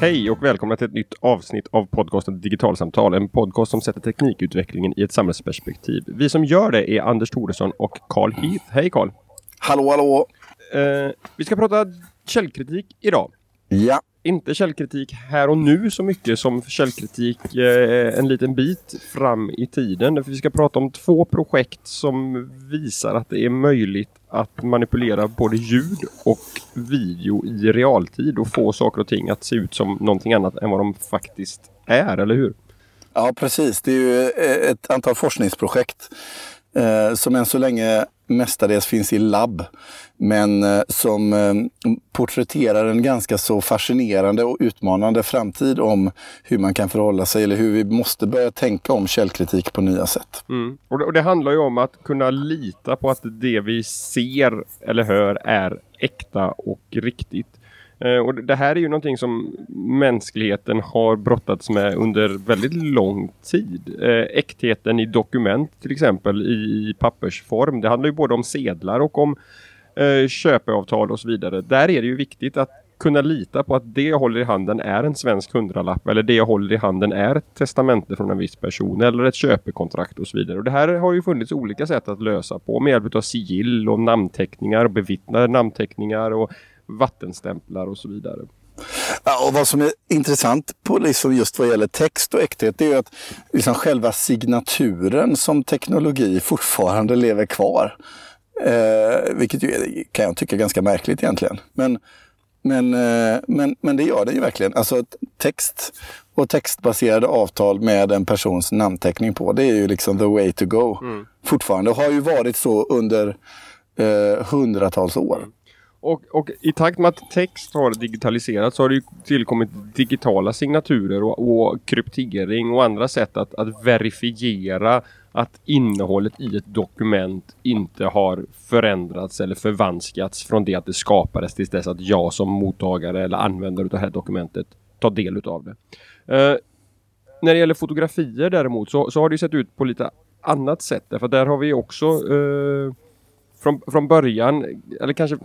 Hej och välkomna till ett nytt avsnitt av podcasten Digitalsamtal. En podcast som sätter teknikutvecklingen i ett samhällsperspektiv. Vi som gör det är Anders Thoresson och Carl Heath. Hej Carl! Hallå hallå! Eh, vi ska prata källkritik idag. Ja, Inte källkritik här och nu så mycket som källkritik eh, en liten bit fram i tiden. För vi ska prata om två projekt som visar att det är möjligt att manipulera både ljud och video i realtid och få saker och ting att se ut som någonting annat än vad de faktiskt är, eller hur? ja precis. Det är ju ett antal forskningsprojekt eh, som än så länge mestadels finns i labb. Men eh, som eh, porträtterar en ganska så fascinerande och utmanande framtid om hur man kan förhålla sig eller hur vi måste börja tänka om källkritik på nya sätt. Mm. Och, det, och det handlar ju om att kunna lita på att det vi ser eller hör är äkta och riktigt. Eh, och det- här är ju någonting som mänskligheten har brottats med under väldigt lång tid. Eh, äktheten i dokument till exempel i pappersform. Det handlar ju både om sedlar och om eh, köpeavtal och så vidare. Där är det ju viktigt att kunna lita på att det jag håller i handen är en svensk hundralapp eller det jag håller i handen är ett testamente från en viss person eller ett köpekontrakt och så vidare. Och det här har ju funnits olika sätt att lösa på med hjälp av sigill och namnteckningar, bevittnade namnteckningar och vattenstämplar och så vidare. Ja, och vad som är intressant på liksom just vad gäller text och äkthet det är att liksom själva signaturen som teknologi fortfarande lever kvar. Eh, vilket ju kan jag tycka är ganska märkligt egentligen. Men, men, eh, men, men det gör det ju verkligen. Alltså text och textbaserade avtal med en persons namnteckning på, det är ju liksom the way to go. Fortfarande. Och har ju varit så under eh, hundratals år. Och, och i takt med att text har digitaliserats så har det ju tillkommit digitala signaturer och, och kryptering och andra sätt att, att verifiera att innehållet i ett dokument inte har förändrats eller förvanskats från det att det skapades tills dess att jag som mottagare eller användare av det här dokumentet tar del utav det. Eh, när det gäller fotografier däremot så, så har det ju sett ut på lite annat sätt. Därför där har vi också eh, från, från början, eller kanske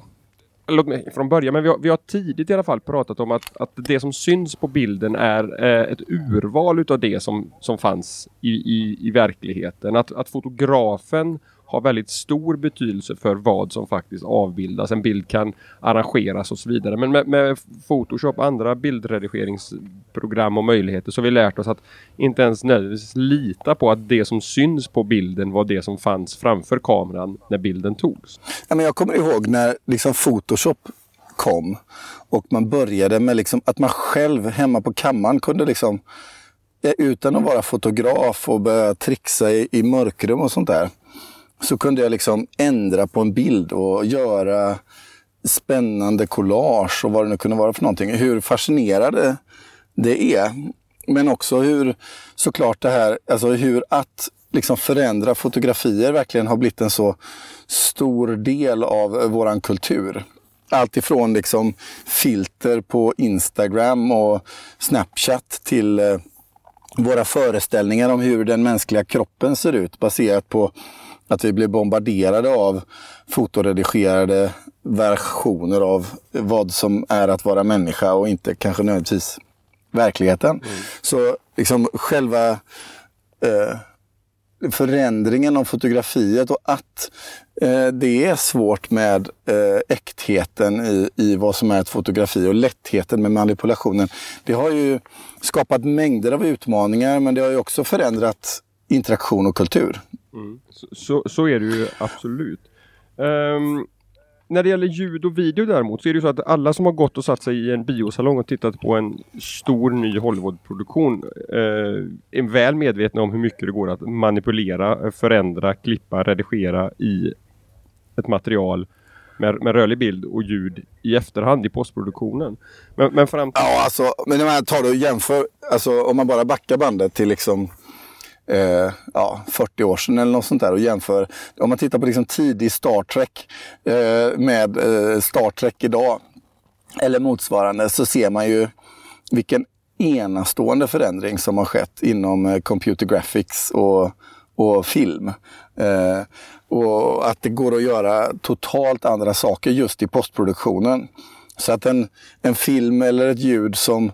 låt mig från början, men vi har, vi har tidigt i alla fall pratat om att, att det som syns på bilden är eh, ett urval utav det som, som fanns i, i, i verkligheten. Att, att fotografen har väldigt stor betydelse för vad som faktiskt avbildas. En bild kan arrangeras och så vidare. Men med, med Photoshop och andra bildredigeringsprogram och möjligheter så har vi lärt oss att inte ens nödvändigtvis lita på att det som syns på bilden var det som fanns framför kameran när bilden togs. Ja, men jag kommer ihåg när liksom Photoshop kom och man började med liksom att man själv hemma på kammaren kunde liksom utan att vara fotograf och börja trixa i, i mörkrum och sånt där så kunde jag liksom ändra på en bild och göra spännande collage och vad det nu kunde vara för någonting. Hur fascinerande det är. Men också hur såklart det här, alltså hur att liksom förändra fotografier verkligen har blivit en så stor del av våran kultur. Allt ifrån liksom filter på Instagram och Snapchat till eh, våra föreställningar om hur den mänskliga kroppen ser ut baserat på att vi blir bombarderade av fotoredigerade versioner av vad som är att vara människa och inte kanske nödvändigtvis verkligheten. Så liksom själva eh, förändringen av fotografiet och att eh, det är svårt med eh, äktheten i, i vad som är ett fotografi och lättheten med manipulationen. Det har ju skapat mängder av utmaningar men det har ju också förändrat interaktion och kultur. Så, så, så är det ju absolut. Ehm, när det gäller ljud och video däremot så är det ju så att alla som har gått och satt sig i en biosalong och tittat på en stor ny Hollywoodproduktion eh, är väl medvetna om hur mycket det går att manipulera, förändra, klippa, redigera i ett material med, med rörlig bild och ljud i efterhand i postproduktionen. Men, men fram till... Ja, alltså, men om man tar det och jämför, alltså om man bara backar bandet till liksom eh, ja, 40 år sedan eller något sånt där och jämför. Om man tittar på liksom tidig Star Trek eh, med eh, Star Trek idag eller motsvarande så ser man ju vilken enastående förändring som har skett inom eh, computer graphics och, och film. Eh, och att det går att göra totalt andra saker just i postproduktionen. Så att en, en film eller ett ljud som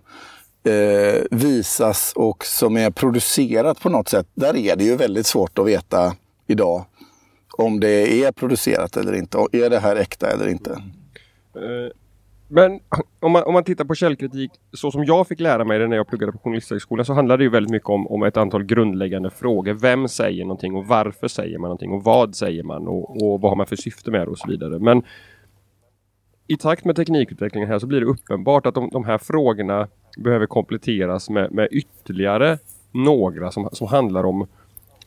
eh, visas och som är producerat på något sätt, där är det ju väldigt svårt att veta idag om det är producerat eller inte. Är det här äkta eller inte? Eh, men om man, om man tittar på källkritik så som jag fick lära mig det när jag pluggade på Journalisthögskolan så handlar det ju väldigt mycket om, om ett antal grundläggande frågor. Vem säger någonting och varför säger man någonting och vad säger man och, och vad har man för syfte med det och så vidare. Men i takt med teknikutvecklingen här så blir det uppenbart att de, de här frågorna behöver kompletteras med, med ytterligare några som, som handlar om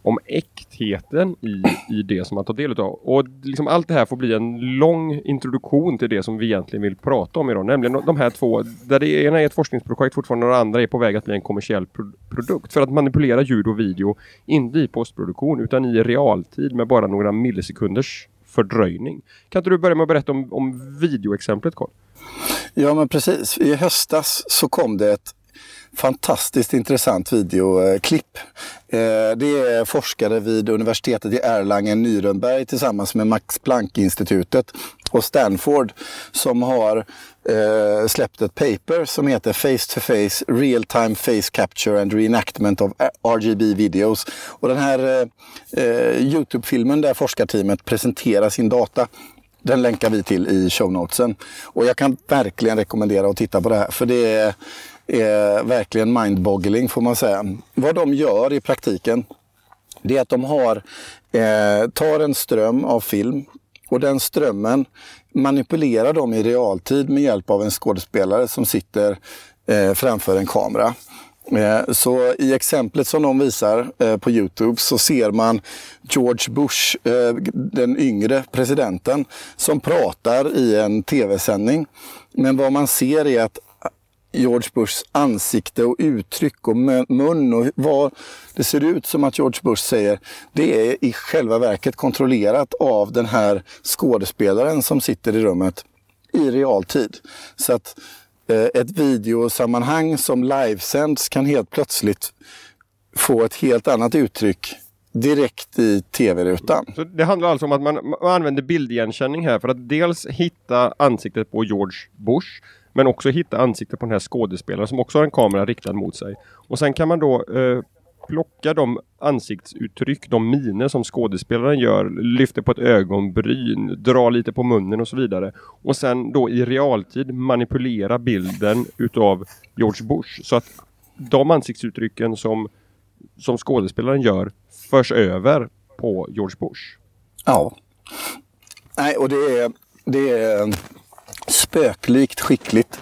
om äktheten i, i det som man tar del av. Och liksom allt det här får bli en lång introduktion till det som vi egentligen vill prata om idag. Nämligen de här två, där det ena är ett forskningsprojekt fortfarande och det andra är på väg att bli en kommersiell pro produkt. För att manipulera ljud och video, inte i postproduktion utan i realtid med bara några millisekunders fördröjning. Kan inte du börja med att berätta om, om videoexemplet Carl? Ja men precis. I höstas så kom det ett fantastiskt intressant videoklipp. Eh, det är forskare vid universitetet i Erlangen-Nürnberg tillsammans med Max Planck-institutet och Stanford som har eh, släppt ett paper som heter Face to Face Real Time Face Capture and Reenactment of RGB Videos. Och den här eh, eh, Youtube-filmen där forskarteamet presenterar sin data den länkar vi till i show notesen. Och jag kan verkligen rekommendera att titta på det här för det är är verkligen mindboggling får man säga. Vad de gör i praktiken det är att de har, eh, tar en ström av film och den strömmen manipulerar de i realtid med hjälp av en skådespelare som sitter eh, framför en kamera. Eh, så i exemplet som de visar eh, på Youtube så ser man George Bush, eh, den yngre presidenten, som pratar i en tv-sändning. Men vad man ser är att George Bushs ansikte och uttryck och mun och vad det ser ut som att George Bush säger, det är i själva verket kontrollerat av den här skådespelaren som sitter i rummet i realtid. Så att Eh, ett videosammanhang som livesänds kan helt plötsligt få ett helt annat uttryck direkt i tv-rutan. Så det handlar alltså om att man, man använder bildigenkänning här för att dels hitta ansiktet på George Bush men också hitta ansiktet på den här skådespelaren som också har en kamera riktad mot sig. Och sen kan man då eh, plocka de ansiktsuttryck, de miner som skådespelaren gör, lyfter på ett ögonbryn, drar lite på munnen och så vidare. Och sen då i realtid manipulera bilden utav George Bush så att de ansiktsuttrycken som, som skådespelaren gör förs över på George Bush. Ja. Nej, och det är, det är spöklikt skickligt.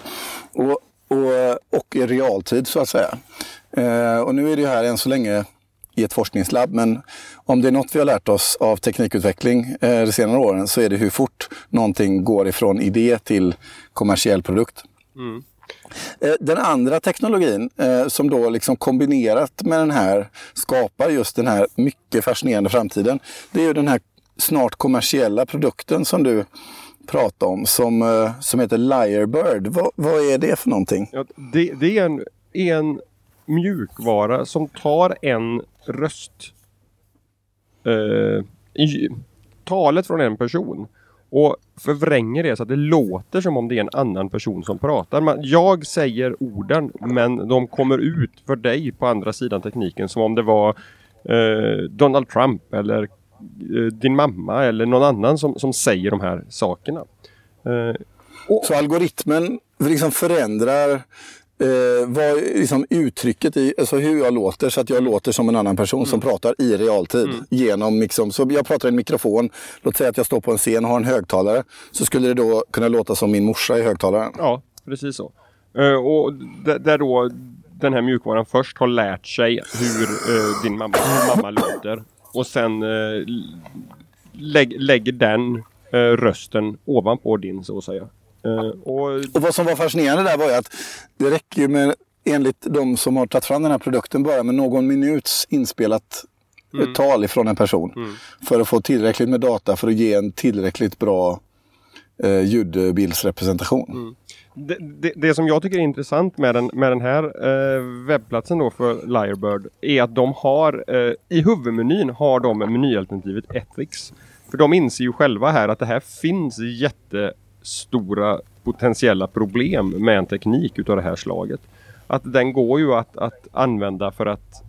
Och, och, och i realtid så att säga. Eh, och nu är det här än så länge i ett forskningslabb. Men om det är något vi har lärt oss av teknikutveckling eh, de senare åren så är det hur fort någonting går ifrån idé till kommersiell produkt. Mm. Eh, den andra teknologin som då liksom kombinerat med den här skapar just den här mycket fascinerande framtiden. Det är ju den här snart kommersiella produkten som du prata om som, som heter Lyrebird. Va, vad är det för någonting? Ja, det, det är en, en mjukvara som tar en röst eh, i, talet från en person och förvränger det så att det låter som om det är en annan person som pratar. jag säger orden men de kommer ut för dig på andra sidan tekniken som om det var eh, Donald Trump eller Eh, din mamma eller någon annan som, som säger de här sakerna. Eh, och... Så algoritmen liksom förändrar eh, vad, liksom uttrycket i, alltså hur jag låter så att jag låter som en annan person mm. som pratar i realtid. Mm. Genom liksom, så jag pratar i en mikrofon, låt säga att jag står på en scen och har en högtalare. Så skulle det då kunna låta som min morsa i högtalaren. Ja, precis så. Uh, och där då den här mjukvaran först har lärt sig hur uh, din mamma, mamma låter och sen lägg, lägger den eh, rösten ovanpå din så att säga. Eh, och... och vad som var fascinerande där var ju att det räcker ju med enligt de som har tagit fram den här produkten bara med någon minuts inspelat mm. tal ifrån en person. Mm. För att få tillräckligt med data för att ge en tillräckligt bra eh, ljudbildsrepresentation. Mm det, det, det, som jag tycker är intressant med den, med den här eh, webbplatsen då för Lyrebird är att de har eh, i huvudmenyn har de menyalternativet Ethics. För de inser ju själva här att det här finns stora potentiella problem med en teknik utav det här slaget. Att den går ju att, att använda för att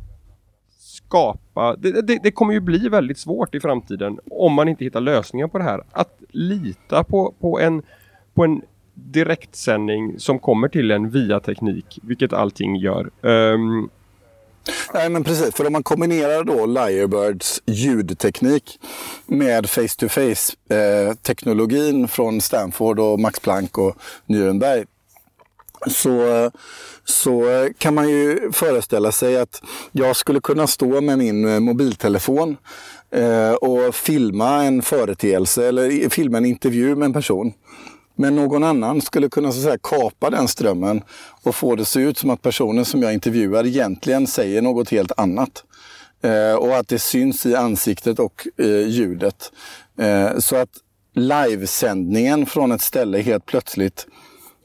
skapa, det, det, det, kommer ju bli väldigt svårt i framtiden om man inte hittar lösningar på det här. Att lita på, på, en, på en direktsändning som kommer till en via teknik, vilket allting gör. Um, Nej men precis, för om man kombinerar då Lyrebirds ljudteknik med face to eh, face-teknologin från Stanford och Max Planck och Nürnberg så, så kan man ju föreställa sig att jag skulle kunna stå med min eh, mobiltelefon eh, och filma en företeelse eller filma en intervju med en person. Men någon annan skulle kunna så säga, kapa den strömmen och få det att se ut som att personen som jag intervjuar egentligen säger något helt annat. Eh, och att det syns i ansiktet och eh, ljudet. Eh, så att livesändningen från ett ställe helt plötsligt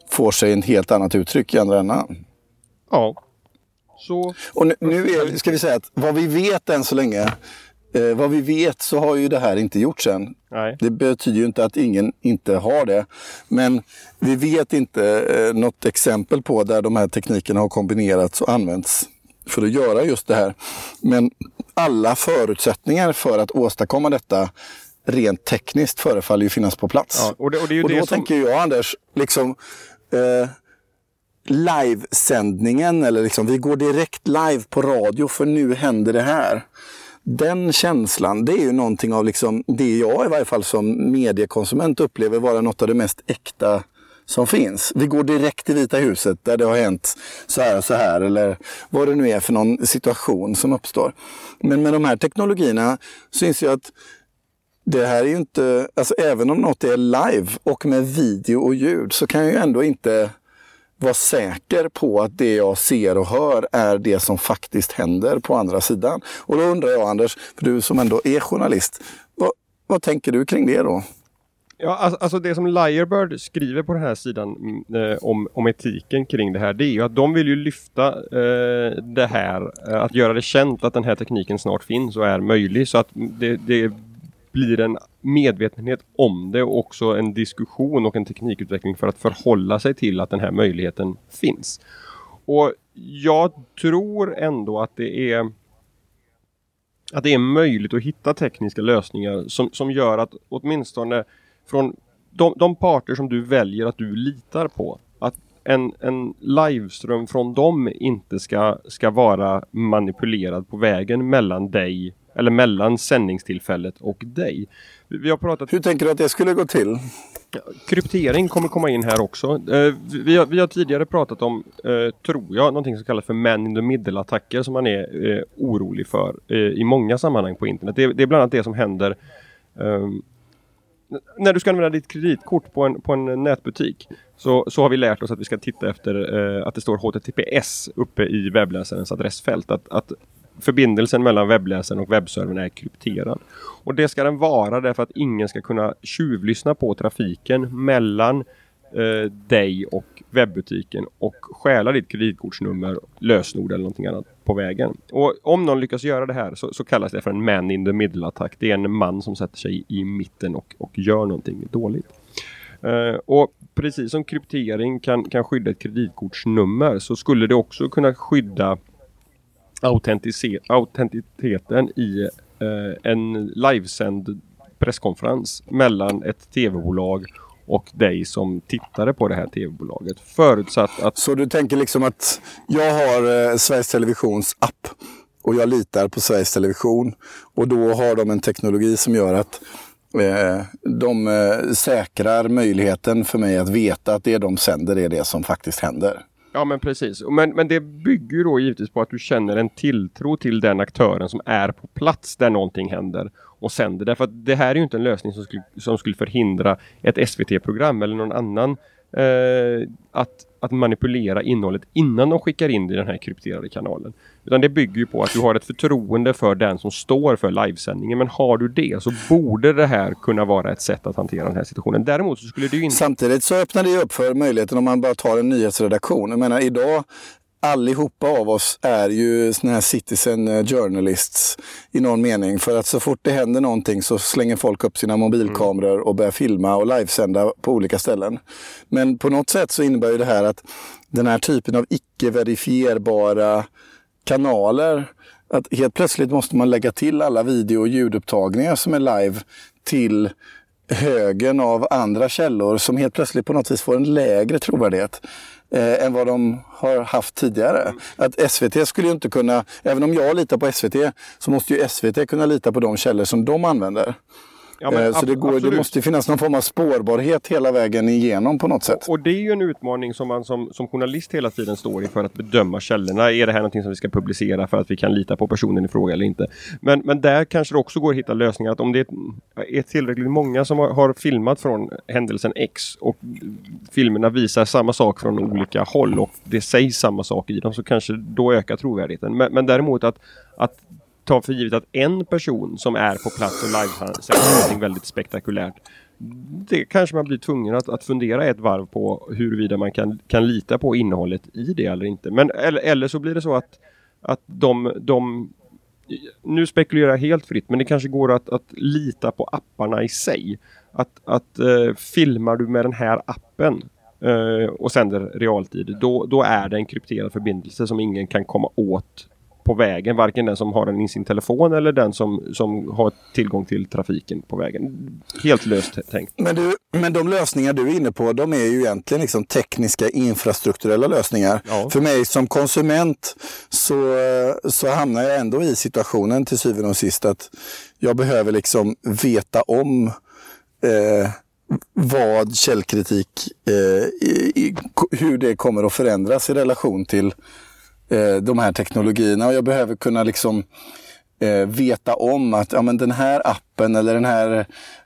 får sig en helt annat uttryck i andra änden. Ja. Så... Och nu, nu är, ska vi säga att vad vi vet än så länge Eh, vad vi vet så har ju det här inte gjorts än. Nej. Det betyder ju inte att ingen inte har det. Men vi vet inte eh, något exempel på där de här teknikerna har kombinerats och använts för att göra just det här. Men alla förutsättningar för att åstadkomma detta rent tekniskt förefaller ju finnas på plats. Ja, och, det, och, det och då som... tänker jag Anders, liksom eh, livesändningen eller liksom vi går direkt live på radio för nu händer det här den känslan, det är ju någonting av liksom, det jag i varje fall som mediekonsument upplever vara något av det mest äkta som finns. Vi går direkt till Vita huset där det har hänt så här och så här eller vad det nu är för någon situation som uppstår. Men med de här teknologierna syns ju att det här är ju inte, alltså även om något är live och med video och ljud så kan jag ju ändå inte vara säker på att det jag ser och hör är det som faktiskt händer på andra sidan. Och då undrar jag Anders, för du som ändå är journalist, vad, vad tänker du kring det då? Ja, alltså, alltså det som Liarbird skriver på den här sidan mm, eh, om, om etiken kring det här, det är ju att de vill ju lyfta eh, det här, eh, att göra det känt att den här tekniken snart finns och är möjlig så att det, det blir en medvetenhet om det och också en diskussion och en teknikutveckling för att förhålla sig till att den här möjligheten finns. Och jag tror ändå att det är att det är möjligt att hitta tekniska lösningar som, som gör att åtminstone från de, de parter som du väljer att du litar på att en, en liveström från dem inte ska, ska vara manipulerad på vägen mellan dig eller mellan sändningstillfället och dig. Vi har pratat... Hur tänker du att det skulle gå till? Kryptering kommer komma in här också. Eh, vi, har, vi har tidigare pratat om, eh, tror jag, någonting som kallas för man in the middle-attacker som man är eh, orolig för i många sammanhang på internet. Det, det, är bland annat det som händer ehm, när du ska använda ditt kreditkort på en, på en nätbutik så, så har vi lärt oss att vi ska titta efter eh, att det står HTTPS uppe i webbläsarens adressfält. Att, att förbindelsen mellan webbläsaren och webbservern är krypterad. Och det ska den vara därför att ingen ska kunna tjuvlyssna på trafiken mellan eh, dig och webbutiken och stjäla ditt kreditkortsnummer, lösenord eller någonting annat på vägen. Och om någon lyckas göra det här så, så kallas det för en man in the middle attack. Det är en man som sätter sig i, mitten och, och gör någonting dåligt. Uh, och precis som kryptering kan, kan skydda ett kreditkortsnummer så skulle det också kunna skydda autenticiteten i eh, en livesänd presskonferens mellan ett tv-bolag och dig som tittare på det här tv-bolaget. Förutsatt att... Så du tänker liksom att jag har eh, Sveriges Televisions app och jag litar på Sveriges Television och då har de en teknologi som gör att eh, de eh, säkrar möjligheten för mig att veta att det de sänder är det som faktiskt händer. Ja men precis. Men, men det bygger ju då givetvis på att du känner en tilltro till den aktören som är på plats där någonting händer och sänder. Därför att det här är ju inte en lösning som skulle, som skulle förhindra ett SVT-program eller någon annan eh, att, att manipulera innehållet innan de skickar in det i den här krypterade kanalen. Utan det bygger ju på att du har ett förtroende för den som står för livesändningen. Men har du det så borde det här kunna vara ett sätt att hantera den här situationen. Däremot så skulle du inte... Samtidigt så öppnar det upp för möjligheten om man bara tar en nyhetsredaktion. Jag menar idag allihopa av oss är ju såna här citizen eh, journalists i någon mening. För att så fort det händer någonting så slänger folk upp sina mobilkameror och börjar filma och livesända på olika ställen. Men på något sätt så innebär ju det här att den här typen av icke-verifierbara kanaler att helt plötsligt måste man lägga till alla video och ljudupptagningar som är live till högen av andra källor som helt plötsligt på något vis får en lägre trovärdighet eh, än vad de har haft tidigare. Att SVT skulle ju inte kunna, även om jag litar på SVT, så måste ju SVT kunna lita på de källor som de använder. Ja, men, eh, så det, går, det måste finnas någon form av spårbarhet hela vägen igenom på något sätt. Och, och det är ju en utmaning som man som, som journalist hela tiden står i för att bedöma källorna. Är det här någonting som vi ska publicera för att vi kan lita på personen i fråga eller inte? Men, men där kanske det också går att hitta lösningar. Att om det är tillräckligt många som har, har filmat från händelsen X och filmerna visar samma sak från olika håll och det sägs samma sak i dem så kanske då ökar trovärdigheten. Men, men däremot att, att ta för givet att en person som är på plats och livesänder någonting väldigt spektakulärt. Det kanske man blir tvungen att, att fundera ett varv på huruvida man kan, kan lita på innehållet i det eller inte. Men, eller, eller så blir det så att, att de, de nu spekulerar jag helt fritt, men det kanske går att, att lita på apparna i sig. Att, att eh, filmar du med den här appen eh, och sänder realtid, då, då är det en krypterad förbindelse som ingen kan komma åt på vägen. Varken den som har den i sin telefon eller den som, som har tillgång till trafiken på vägen. Helt löst tänkt. Men, du, men de lösningar du är inne på, de är ju egentligen liksom tekniska infrastrukturella lösningar. Ja. För mig som konsument så, så hamnar jag ändå i situationen till syvende och sist att jag behöver liksom veta om eh, vad källkritik, eh, i, i, hur det kommer att förändras i relation till eh, de här teknologierna. Och jag behöver kunna liksom eh, veta om att ja, men den här appen eller den här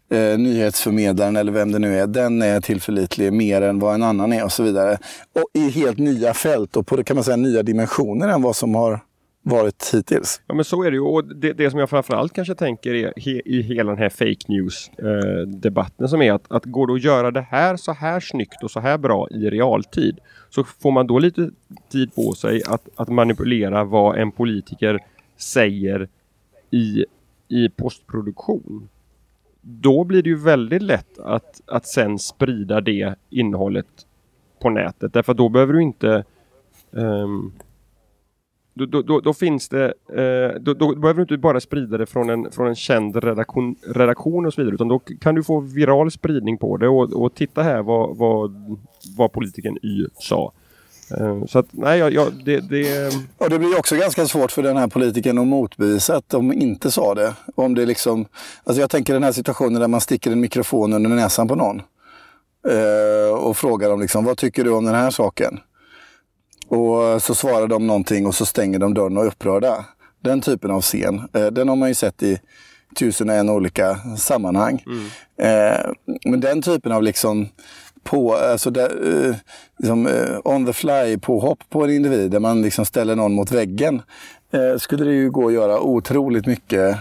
eh, nyhetsförmedlaren eller vem det nu är, den är tillförlitlig mer än vad en annan är och så vidare. Och i helt nya fält och på kan man säga nya dimensioner än vad som har varit hittills. Ja men så är det ju och det, det som jag framförallt kanske tänker är he, i hela den här fake news eh, debatten som är att, att går det att göra det här så här snyggt och så här bra i realtid så får man då lite tid på sig att, att manipulera vad en politiker säger i, i postproduktion. Då blir det ju väldigt lätt att, att sen sprida det innehållet på nätet därför då behöver du inte um, då, då, då, finns det, eh, då, då, behöver du inte bara sprida det från en, från en känd redaktion, redaktion och så vidare utan då kan du få viral spridning på det och, och titta här vad, vad, vad politikern Y sa. Eh, så att nej, ja, ja, det, det... Och det blir också ganska svårt för den här politikern att motbevisa att de inte sa det. Om det liksom, alltså jag tänker den här situationen där man sticker en mikrofon under näsan på någon. Eh, och frågar dem liksom, vad tycker du om den här saken? Och så svarar de någonting och så stänger de dörren och är upprörda. Den typen av scen, eh, den har man ju sett i tusen och en olika sammanhang. Mm. Eh, men den typen av liksom på, alltså där, eh, liksom, on the fly påhopp på en individ där man liksom ställer någon mot väggen. skulle det ju gå att göra otroligt mycket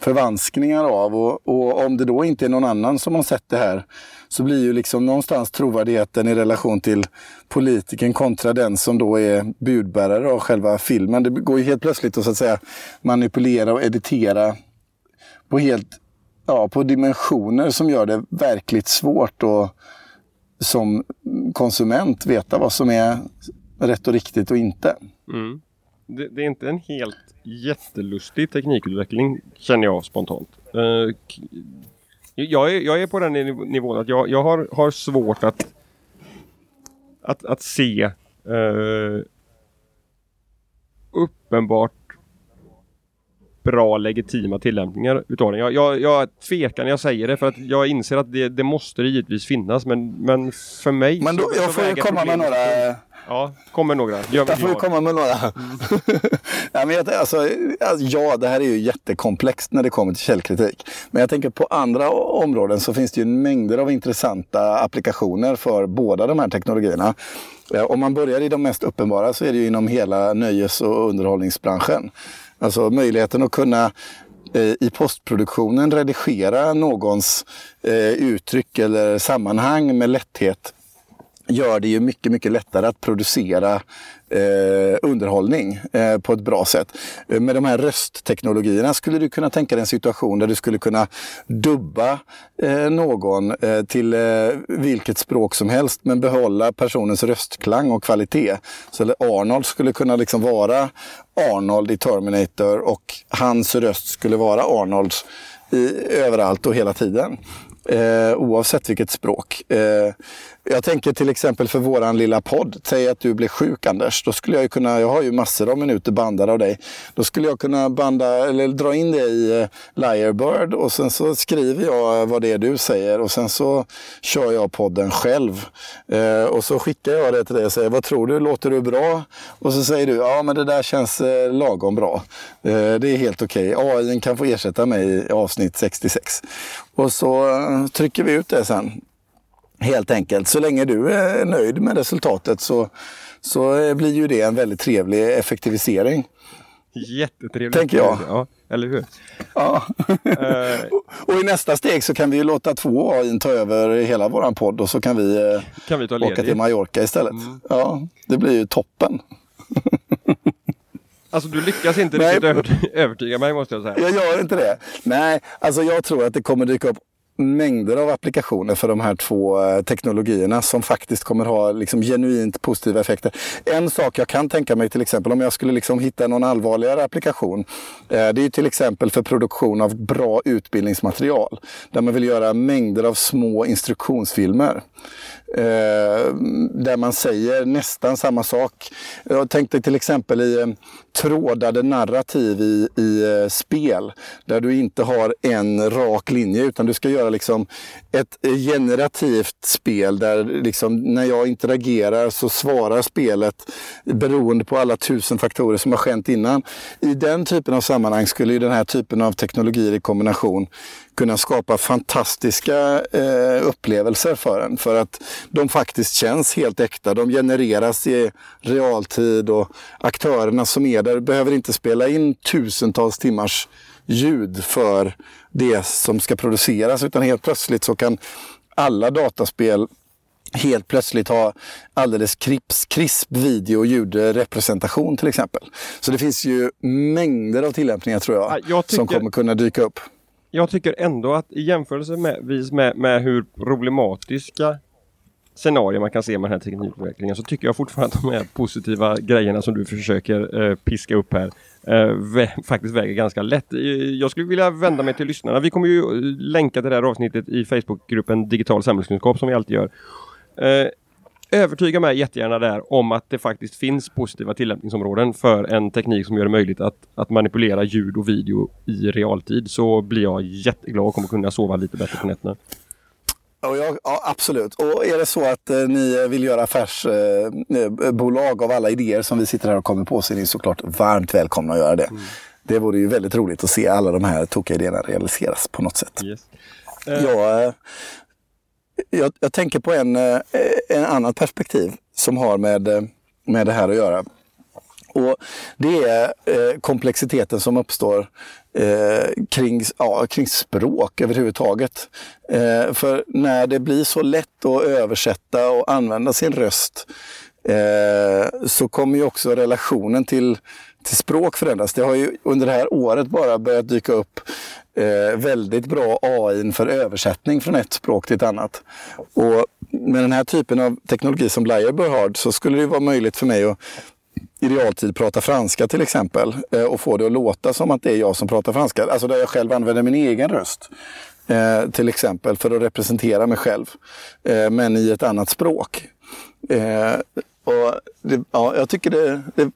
förvanskningar av. Och, och, om det då inte är någon annan som har sett det här så blir ju liksom någonstans trovärdigheten i relation till politiken kontra den som då är budbärare av själva filmen. Det går ju helt plötsligt att, så att säga, manipulera och editera på, helt, ja, på dimensioner som gör det verkligt svårt att som konsument veta vad som är rätt och riktigt och inte. Mm. Det, det, är inte en helt jättelustig teknikutveckling känner jag spontant. Uh, jag, är, jag är på den nivån att jag, jag har, har svårt att, att, att se uh, uppenbart bra legitima tillämpningar utav den. Jag, jag, jag tvekar när jag säger det för att jag inser att det, det måste det givetvis finnas men, men för mig Men då, så, jag får ju komma med några Ja, kommer några. Gör jag får komma med några. Ja, men jag, alltså, alltså, ja, det här är ju jättekomplext när det kommer till källkritik. Men jag tänker på andra områden så finns det ju mängder av intressanta applikationer för båda de här teknologierna. Om man börjar i de mest uppenbara så är det ju inom hela nöjes och underhållningsbranschen. Alltså möjligheten att kunna eh, i postproduktionen redigera någons eh, uttryck eller sammanhang med lätthet gör det ju mycket, mycket lättare att producera eh, underhållning eh, på ett bra sätt. Eh, med de här röstteknologierna skulle du kunna tänka dig en situation där du skulle kunna dubba eh, någon eh, till eh, vilket språk som helst men behålla personens röstklang och kvalitet. Så Arnold skulle kunna liksom vara Arnold i Terminator och hans röst skulle vara Arnolds i, överallt och hela tiden. Eh, oavsett vilket språk. Eh, jag tänker till exempel för våran lilla podd. Säg att du blir sjuk Anders. Då skulle jag kunna, jag har ju massor av minuter bandade av dig. Då skulle jag kunna banda, eller dra in det i eh, Liarbird och sen så skriver jag vad det är du säger och sen så kör jag podden själv. Eh, och så skickar jag det till dig och säger, vad tror du, låter du bra? Och så säger du, ja men det där känns eh, lagom bra. Eh, det är helt okej. Okay. AI kan få ersätta mig i avsnitt 66. Och så eh, trycker vi ut det sen. Helt enkelt. Så länge du är nöjd med resultatet så, så blir ju det en väldigt trevlig effektivisering. Jättetrevligt. Tänker jag. Ja, eller hur? Ja. uh, och i nästa steg så kan vi låta två AI ta över hela våran podd och så kan vi, eh, kan vi ta åka till Mallorca istället. Mm. Ja, det blir ju toppen. Alltså du lyckas inte riktigt övertyga mig måste jag säga. Jag gör inte det. Nej, alltså jag tror att det kommer dyka upp mängder av applikationer för de här två eh, teknologierna som faktiskt kommer ha liksom genuint positiva effekter. En sak jag kan tänka mig till exempel om jag skulle liksom hitta någon allvarligare applikation. Eh, det är till exempel för produktion av bra utbildningsmaterial. Där man vill göra mängder av små instruktionsfilmer. Eh, där man säger nästan samma sak. Jag tänkte till exempel i trådade narrativ i, i spel. Där du inte har en rak linje utan du ska göra liksom ett generativt spel där liksom när jag interagerar så svarar spelet beroende på alla tusen faktorer som har skett innan. I den typen av sammanhang skulle ju den här typen av teknologier i kombination kunna skapa fantastiska eh, upplevelser för en. För att de faktiskt känns helt äkta. De genereras i realtid och aktörerna som är där behöver inte spela in tusentals timmars ljud för det som ska produceras. Utan helt plötsligt så kan alla dataspel helt plötsligt ha alldeles krisp, krisp video och ljudrepresentation till exempel. Så det finns ju mängder av tillämpningar tror jag, jag tycker... som kommer kunna dyka upp jag tycker ändå att i jämförelse med, med, med hur problematiska scenarier man kan se med den här teknikutvecklingen så tycker jag fortfarande att de här positiva grejerna som du försöker eh, piska upp här eh, vä faktiskt väger ganska lätt. Eh, jag skulle vilja vända mig till lyssnarna. Vi kommer ju eh, länka till det här avsnittet i Facebookgruppen Digital samhällskunskap som vi alltid gör. Eh, övertyga mig jättegärna där om att det faktiskt finns positiva tillämpningsområden för en teknik som gör det möjligt att, att manipulera ljud och video i realtid så blir jag jätteglad och kommer kunna sova lite bättre på nätterna. Ja, ja, absolut. Och är det så att eh, ni vill göra affärsbolag eh, av alla idéer som vi sitter här och kommer på så är ni såklart varmt välkomna att göra det. Mm. Det vore ju väldigt roligt att se alla de här tokiga idéerna realiseras på något sätt. Yes. Uh. Jag, eh, jag, jag, tänker på en, eh, en annat perspektiv som har med, eh, med det här att göra. Och Det är eh, komplexiteten som uppstår eh, kring, ja, kring språk överhuvudtaget. Eh, för när det blir så lätt att översätta och använda sin röst eh, så kommer ju också relationen till, till språk förändras. Det har ju under det här året bara börjat dyka upp eh, väldigt bra AI för översättning från ett språk till ett annat. Och med den här typen av teknologi som Lyrebird har så skulle det vara möjligt för mig att i realtid prata franska till exempel eh, och få det att låta som att det är jag som pratar franska. Alltså där jag själv använder min egen röst. Eh, till exempel för att representera mig själv. Eh, men i ett annat språk. Eh, och det, ja, jag tycker det, det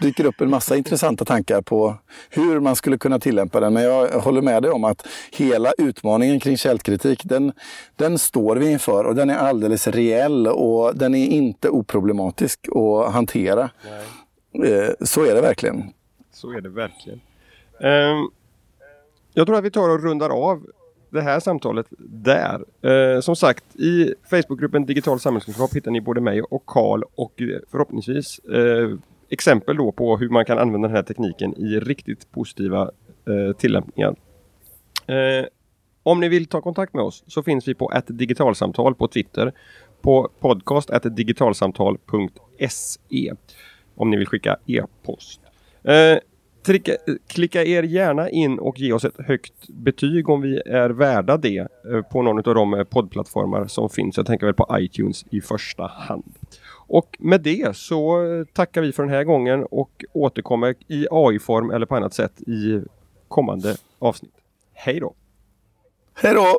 dyker upp en massa intressanta tankar på hur man skulle kunna tillämpa den. Men jag håller med dig om att hela utmaningen kring källkritik, den, den står vi inför och den är alldeles reell och den är inte oproblematisk att hantera. Nej. Eh, så är det verkligen. Så är det verkligen. Um, jag tror att vi tar och rundar av det här samtalet där. Eh, som sagt, i Facebookgruppen Digital samhällskunskap hittar ni både mig och Karl och eh, förhoppningsvis eh, exempel då på hur man kan använda den här tekniken i riktigt positiva eh, tillämpningar. Eh, om ni vill ta kontakt med oss så finns vi på ett digitalsamtal på Twitter, på podcast digitalsamtal.se om ni vill skicka e-post. Eh, tricka, klicka er gärna in och ge oss ett högt betyg om vi är värda det eh, på någon av de eh, poddplattformar som finns. Jag tänker väl på iTunes i första hand. Och med det så eh, tackar vi för den här gången och återkommer i AI-form eller på annat sätt i kommande avsnitt. Hej då! Hej då!